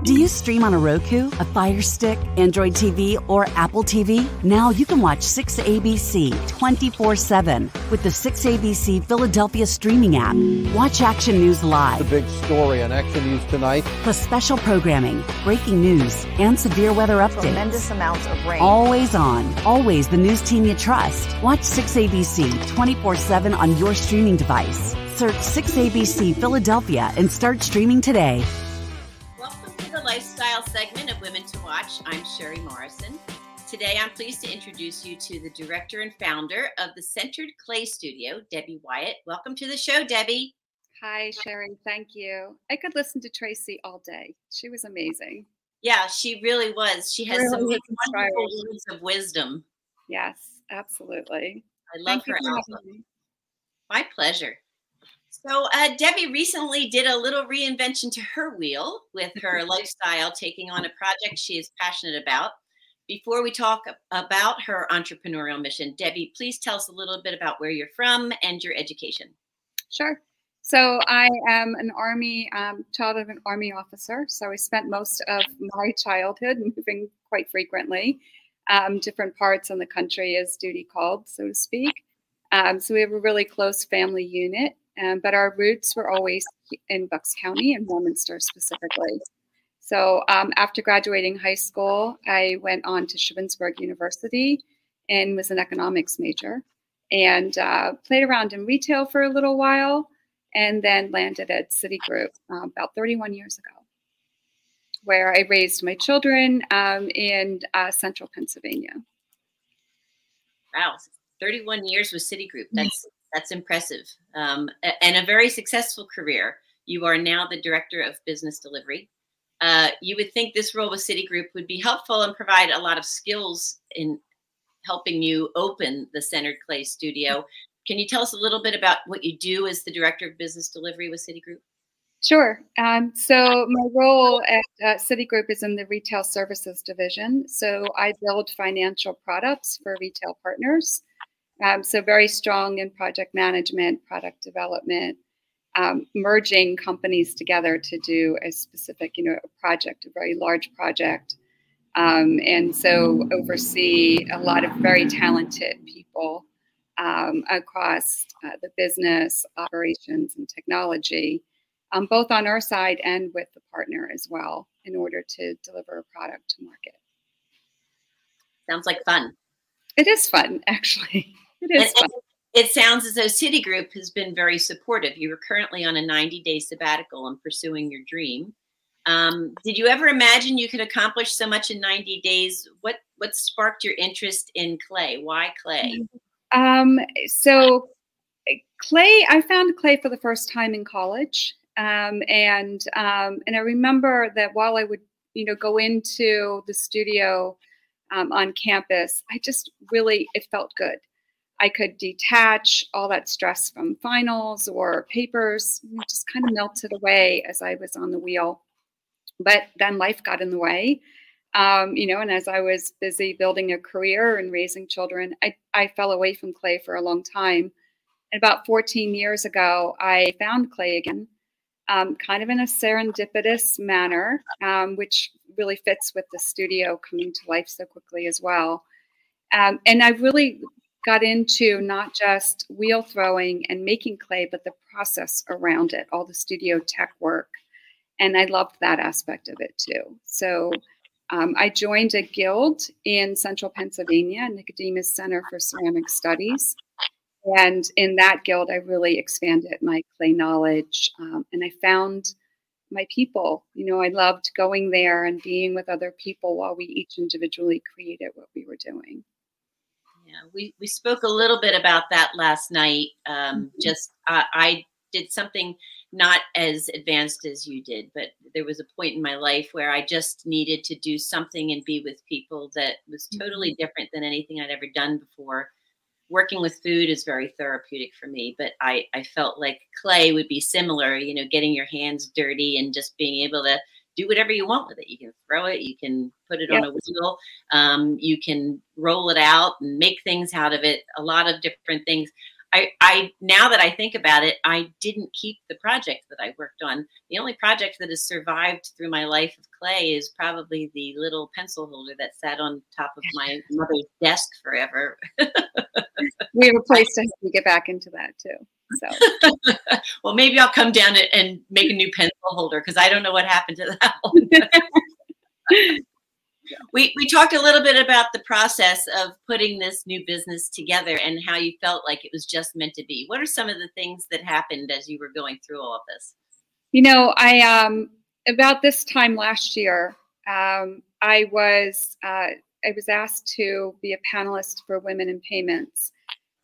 Do you stream on a Roku, a Fire Stick, Android TV, or Apple TV? Now you can watch 6ABC 24 7 with the 6ABC Philadelphia streaming app. Watch Action News live. The big story on Action News tonight. Plus special programming, breaking news, and severe weather updates. Tremendous amounts of rain. Always on. Always the news team you trust. Watch 6ABC 24 7 on your streaming device. Search 6ABC Philadelphia and start streaming today lifestyle segment of Women to Watch. I'm Sherry Morrison. Today, I'm pleased to introduce you to the director and founder of the Centered Clay Studio, Debbie Wyatt. Welcome to the show, Debbie. Hi, Sherry. Thank you. I could listen to Tracy all day. She was amazing. Yeah, she really was. She has really some wonderful words of wisdom. Yes, absolutely. I love Thank her for outlook. having me. My pleasure. So, uh, Debbie recently did a little reinvention to her wheel with her lifestyle, taking on a project she is passionate about. Before we talk about her entrepreneurial mission, Debbie, please tell us a little bit about where you're from and your education. Sure. So I am an Army um, child of an Army officer. So I spent most of my childhood moving quite frequently, um, different parts in the country as duty called, so to speak. Um, so we have a really close family unit, um, but our roots were always in Bucks County and Warminster specifically. So um, after graduating high school, I went on to Shippensburg University and was an economics major and uh, played around in retail for a little while and then landed at Citigroup uh, about 31 years ago, where I raised my children um, in uh, central Pennsylvania. Wow, 31 years with Citigroup. That's that's impressive, um, and a very successful career. You are now the director of business delivery. Uh, you would think this role with Citigroup would be helpful and provide a lot of skills in helping you open the Centered Clay studio. Can you tell us a little bit about what you do as the director of business delivery with Citigroup? Sure. Um, so my role at uh, Citigroup is in the retail services division. So I build financial products for retail partners. Um, so very strong in project management, product development, um, merging companies together to do a specific, you know, a project, a very large project. Um, and so oversee a lot of very talented people um, across uh, the business, operations, and technology, um, both on our side and with the partner as well, in order to deliver a product to market. Sounds like fun. It is fun, actually. It is And- and It sounds as though Citigroup has been very supportive. You were currently on a 90 day sabbatical and pursuing your dream. Um, did you ever imagine you could accomplish so much in 90 days? What what sparked your interest in clay? Why clay? Um, so clay, I found clay for the first time in college, um, and um, and I remember that while I would you know go into the studio um, on campus, I just really it felt good. I could detach all that stress from finals or papers, just kind of melted away as I was on the wheel. But then life got in the way um, you know, and as I was busy building a career and raising children, I, I fell away from clay for a long time. And about 14 years ago, I found clay again, um, kind of in a serendipitous manner, um, which really fits with the studio coming to life so quickly as well. Um, and I really got into not just wheel throwing and making clay, but the process around it, all the studio tech work. And I loved that aspect of it too. So um, I joined a guild in central Pennsylvania, Nicodemus Center for Ceramic Studies. And in that guild, I really expanded my clay knowledge um, and I found my people. You know, I loved going there and being with other people while we each individually created what we were doing. Yeah, we, we spoke a little bit about that last night. Um, Just uh, I did something not as advanced as you did, but there was a point in my life where I just needed to do something and be with people that was totally different than anything I'd ever done before. Working with food is very therapeutic for me, but I, I felt like clay would be similar, you know, getting your hands dirty and just being able to do whatever you want with it. You can throw it, you can put it on a wheel, um, you can roll it out and make things out of it, a lot of different things. I, I now that I think about it, I didn't keep the project that I worked on. The only project that has survived through my life of clay is probably the little pencil holder that sat on top of my mother's desk forever. We have a place to help you get back into that too. So well, maybe I'll come down and- and make a new pencil holder because I don't know what happened to that one. we we talked a little bit about the process of putting this new business together and how you felt like it was just meant to be. What are some of the things that happened as you were going through all of this? You know, I um about this time last year, um, I was uh, I was asked to be a panelist for Women in Payments,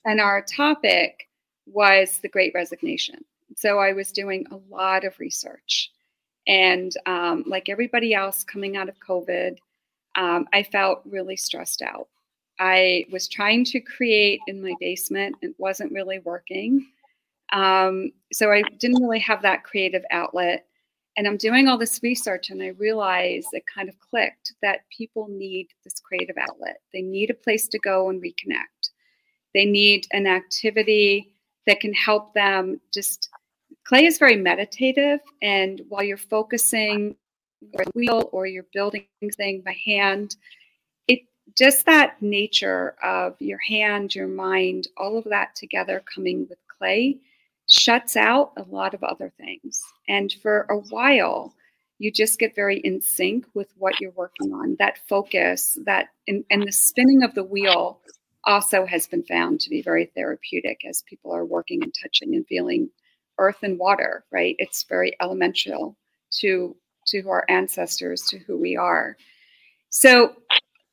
and our topic was the Great Resignation. So I was doing a lot of research, and um, like everybody else coming out of COVID, um, I felt really stressed out. I was trying to create in my basement. It wasn't really working. Um, so I didn't really have that creative outlet. And I'm doing all this research, and I realized it kind of clicked that people need this creative outlet. They need a place to go and reconnect. They need an activity that can help them just. Clay is very meditative, and while you're focusing or wheel or you're building thing by hand, it just that nature of your hand, your mind, all of that together coming with clay shuts out a lot of other things. And for a while, you just get very in sync with what you're working on. That focus, that and, and the spinning of the wheel also has been found to be very therapeutic as people are working and touching and feeling earth and water, right? It's very elemental to to our ancestors, to who we are. So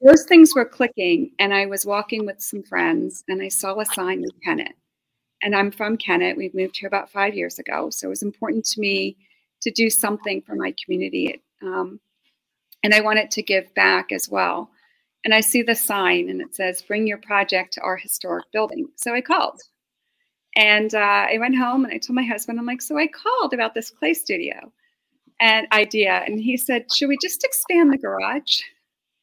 those things were clicking, and I was walking with some friends, and I saw a sign with Kennett and I'm from Kennett. We've moved here about five years ago. So it was important to me to do something for my community. Um, and I wanted to give back as well. And I see the sign and it says, Bring your project to our historic building. So I called. And uh, I went home and I told my husband, I'm like, So I called about this clay studio and idea. And he said, Should we just expand the garage?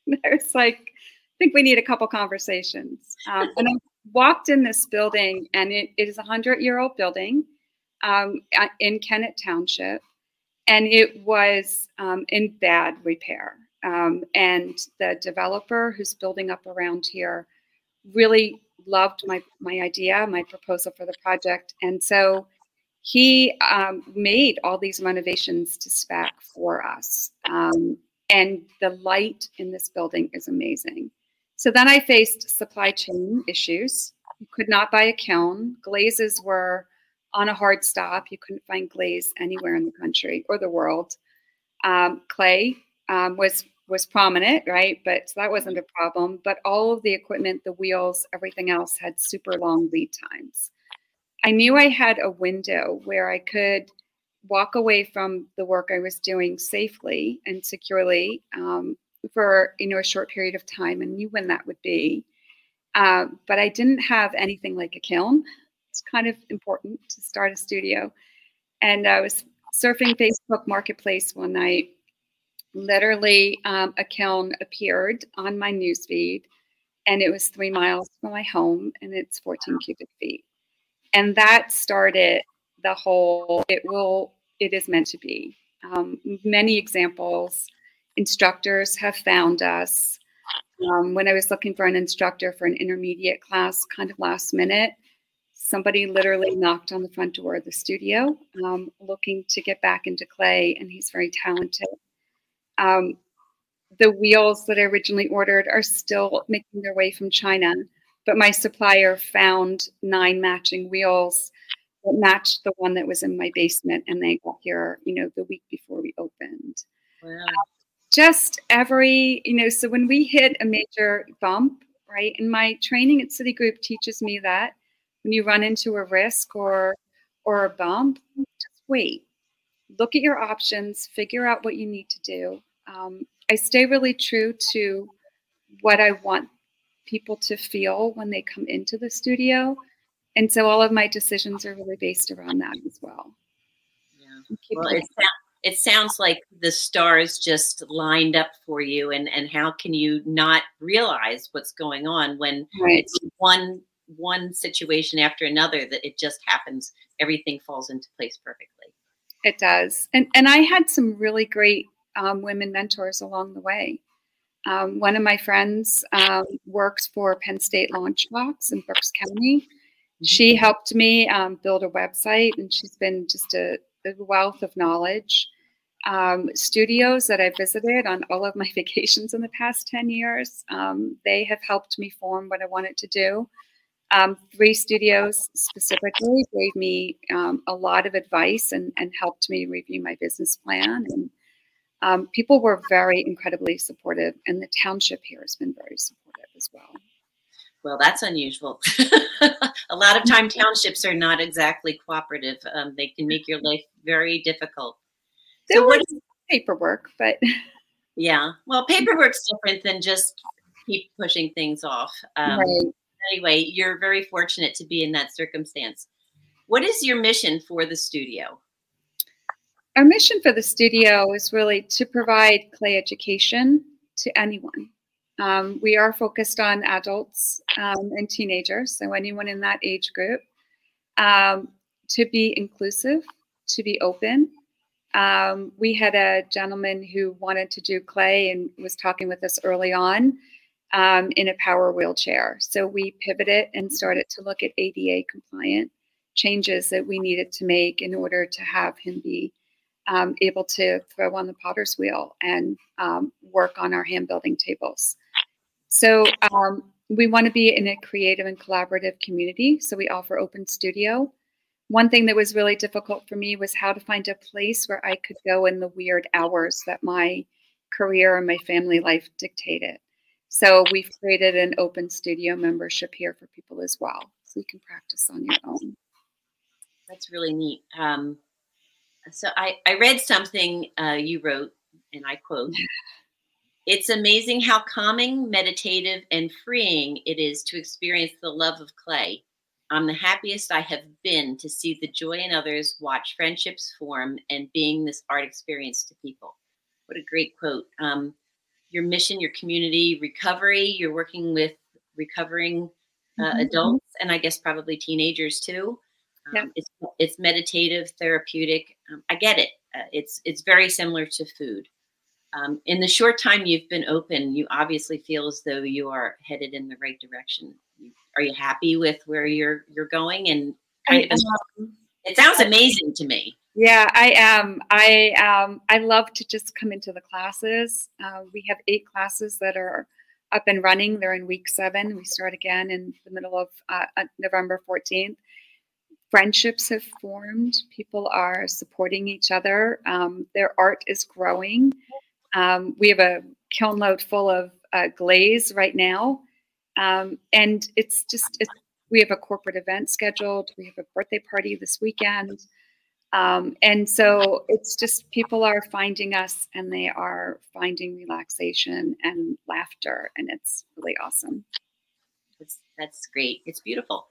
And I was like, I think we need a couple conversations. Um, and I walked in this building, and it, it is a hundred year old building um, in Kennett Township, and it was um, in bad repair. Um, and the developer who's building up around here really loved my my idea, my proposal for the project, and so he um, made all these renovations to spec for us. Um, and the light in this building is amazing. So then I faced supply chain issues. You could not buy a kiln. Glazes were on a hard stop. You couldn't find glaze anywhere in the country or the world. Um, clay um, was was prominent, right? But so that wasn't a problem. But all of the equipment, the wheels, everything else had super long lead times. I knew I had a window where I could walk away from the work I was doing safely and securely um, for you know a short period of time and knew when that would be. Uh, but I didn't have anything like a kiln. It's kind of important to start a studio. And I was surfing Facebook Marketplace one night. Literally, um, a kiln appeared on my newsfeed, and it was three miles from my home, and it's 14 cubic feet. And that started the whole. It will. It is meant to be. Um, many examples instructors have found us. Um, when I was looking for an instructor for an intermediate class, kind of last minute, somebody literally knocked on the front door of the studio um, looking to get back into clay, and he's very talented. Um, the wheels that I originally ordered are still making their way from China, but my supplier found nine matching wheels that matched the one that was in my basement, and they got here, you know, the week before we opened. Wow just every, you know, so when we hit a major bump, right, And my training at Citigroup teaches me that when you run into a risk or or a bump, just wait, look at your options, figure out what you need to do. Um, I stay really true to what I want people to feel when they come into the studio. And so all of my decisions are really based around that as well. Yeah. Well, it, it sounds like the stars just lined up for you and and how can you not realize what's going on when right. it's one one situation after another that it just happens everything falls into place perfectly it does and and i had some really great um, women mentors along the way um, one of my friends um, works for penn state launchbox in berks county mm-hmm. she helped me um, build a website and she's been just a, a wealth of knowledge um, studios that I visited on all of my vacations in the past 10 years. Um, they have helped me form what I wanted to do. Um, three studios specifically gave me um, a lot of advice and, and, helped me review my business plan. And um, people were very incredibly supportive, and the township here has been very supportive as well. Well, that's unusual. a lot of time, townships are not exactly cooperative. Um, they can make your life very difficult. There so was paperwork, but yeah. Well, paperwork's different than just keep pushing things off. Um, Right. Anyway, you're very fortunate to be in that circumstance. What is your mission for the studio? Our mission for the studio is really to provide clay education to anyone. Um, we are focused on adults um, and teenagers, so anyone in that age group, um, to be inclusive, to be open. Um, we had a gentleman who wanted to do clay and was talking with us early on um, in a power wheelchair. So we pivoted and started to look at ADA compliant changes that we needed to make in order to have him be um, able to throw on the potter's wheel and um, work on our hand building tables. So um, we want to be in a creative and collaborative community. So we offer open studio. One thing that was really difficult for me was how to find a place where I could go in the weird hours that my career and my family life dictated. So we've created an open studio membership here for people as well. So you can practice on your own. That's really neat. Um, so I, I read something uh, you wrote, and I quote It's amazing how calming, meditative, and freeing it is to experience the love of clay. I'm the happiest I have been to see the joy in others, watch friendships form, and being this art experience to people. What a great quote. Um, your mission, your community, recovery, you're working with recovering uh, Mhm. adults and I guess probably teenagers too. Um, it's, it's meditative, therapeutic. Um, I get it. Uh, it's it's very similar to food. Um, in the short time you've been open, you obviously feel as though you are headed in the right direction. Are you happy with where you're you're going? And kind of, it sounds amazing to me. Yeah, I am. I um, I love to just come into the classes. Uh, we have eight classes that are up and running. They're in week seven. We start again in the middle of uh, uh, November 14th. Friendships have formed. People are supporting each other. Um, their art is growing. Um, we have a kiln load full of uh, glaze right now, um, and it's just it's, we have a corporate event scheduled. We have a birthday party this weekend. Um, and so it's just people are finding us and they are finding relaxation and laughter, and it's really awesome. That's that's great. It's beautiful.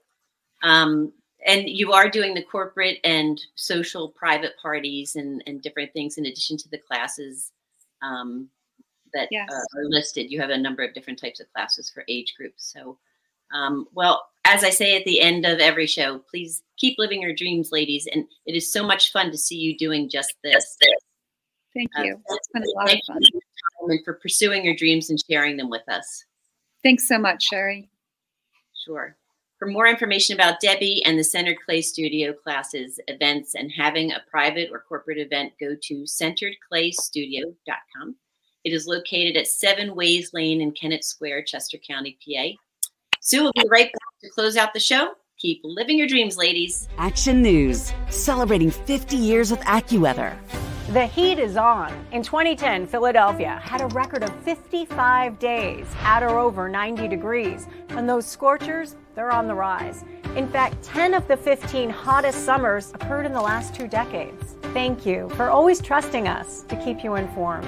Um, and you are doing the corporate and social private parties and, and different things in addition to the classes um, that Yes. uh, are listed. You have a number of different types of classes for age groups. So, um, well, as I say at the end of every show, please keep living your dreams, ladies. And it is so much fun to see you doing just this. Thank Uh, you. It's been a lot of fun. you for your time and for pursuing your dreams and sharing them with us. Thanks so much, Sherry. Sure. For more information about Debbie and the Centered Clay Studio classes, events, and having a private or corporate event, go to centeredclaystudio.com. It is located at 7 Ways Lane in Kennett Square, Chester County, PA. Sue will be right back to close out the show. Keep living your dreams, ladies. Action News, celebrating 50 years with AccuWeather. The heat is on. In 2010, Philadelphia had a record of 55 days at or over 90 degrees. And those scorchers, they're on the rise. In fact, 10 of the 15 hottest summers occurred in the last two decades. Thank you for always trusting us to keep you informed.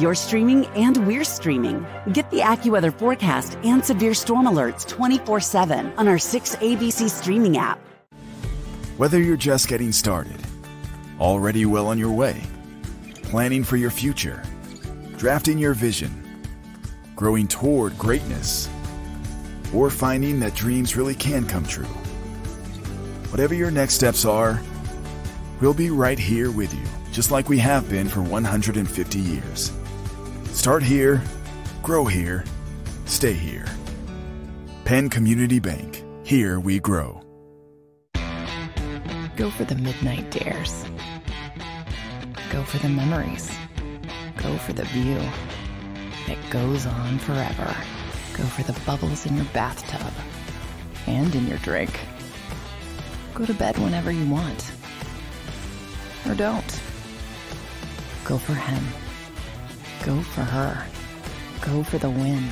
You're streaming and we're streaming. Get the AccuWeather forecast and severe storm alerts 24 7 on our 6ABC streaming app. Whether you're just getting started, already well on your way, planning for your future, drafting your vision, growing toward greatness, or finding that dreams really can come true. Whatever your next steps are, we'll be right here with you, just like we have been for 150 years. Start here, grow here, stay here. Penn Community Bank. Here we grow. Go for the midnight dares. Go for the memories. Go for the view that goes on forever. Go for the bubbles in your bathtub and in your drink. Go to bed whenever you want. Or don't. Go for him. Go for her. Go for the win.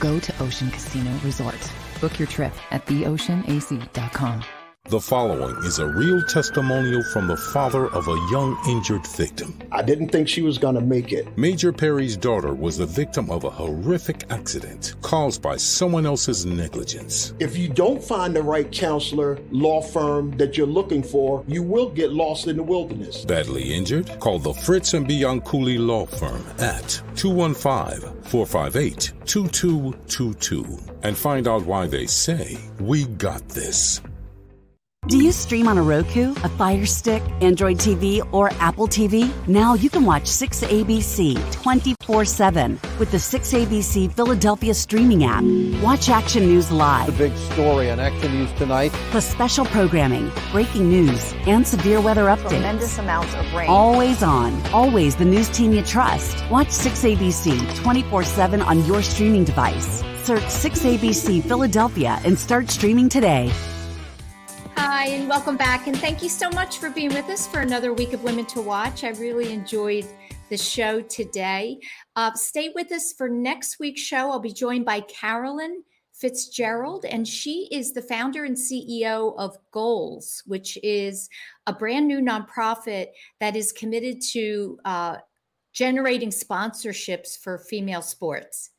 Go to Ocean Casino Resort. Book your trip at theoceanac.com. The following is a real testimonial from the father of a young injured victim. I didn't think she was going to make it. Major Perry's daughter was the victim of a horrific accident caused by someone else's negligence. If you don't find the right counselor, law firm that you're looking for, you will get lost in the wilderness. Badly injured? Call the Fritz and Bianculli Law Firm at 215 458 2222 and find out why they say, We got this. Do you stream on a Roku, a Fire Stick, Android TV, or Apple TV? Now you can watch 6ABC 24 7 with the 6ABC Philadelphia streaming app. Watch Action News live. The big story on Action News tonight. Plus special programming, breaking news, and severe weather updates. Tremendous amounts of rain. Always on. Always the news team you trust. Watch 6ABC 24 7 on your streaming device. Search 6ABC Philadelphia and start streaming today. Hi, and welcome back. And thank you so much for being with us for another week of Women to Watch. I really enjoyed the show today. Uh, stay with us for next week's show. I'll be joined by Carolyn Fitzgerald, and she is the founder and CEO of Goals, which is a brand new nonprofit that is committed to uh, generating sponsorships for female sports.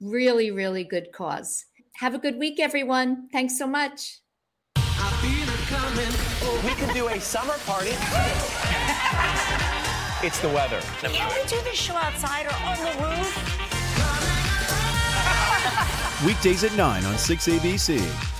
Really, really good cause. Have a good week, everyone. Thanks so much. We can do a summer party. it's the weather. Can we do the show outside or on the roof? Weekdays at 9 on 6ABC.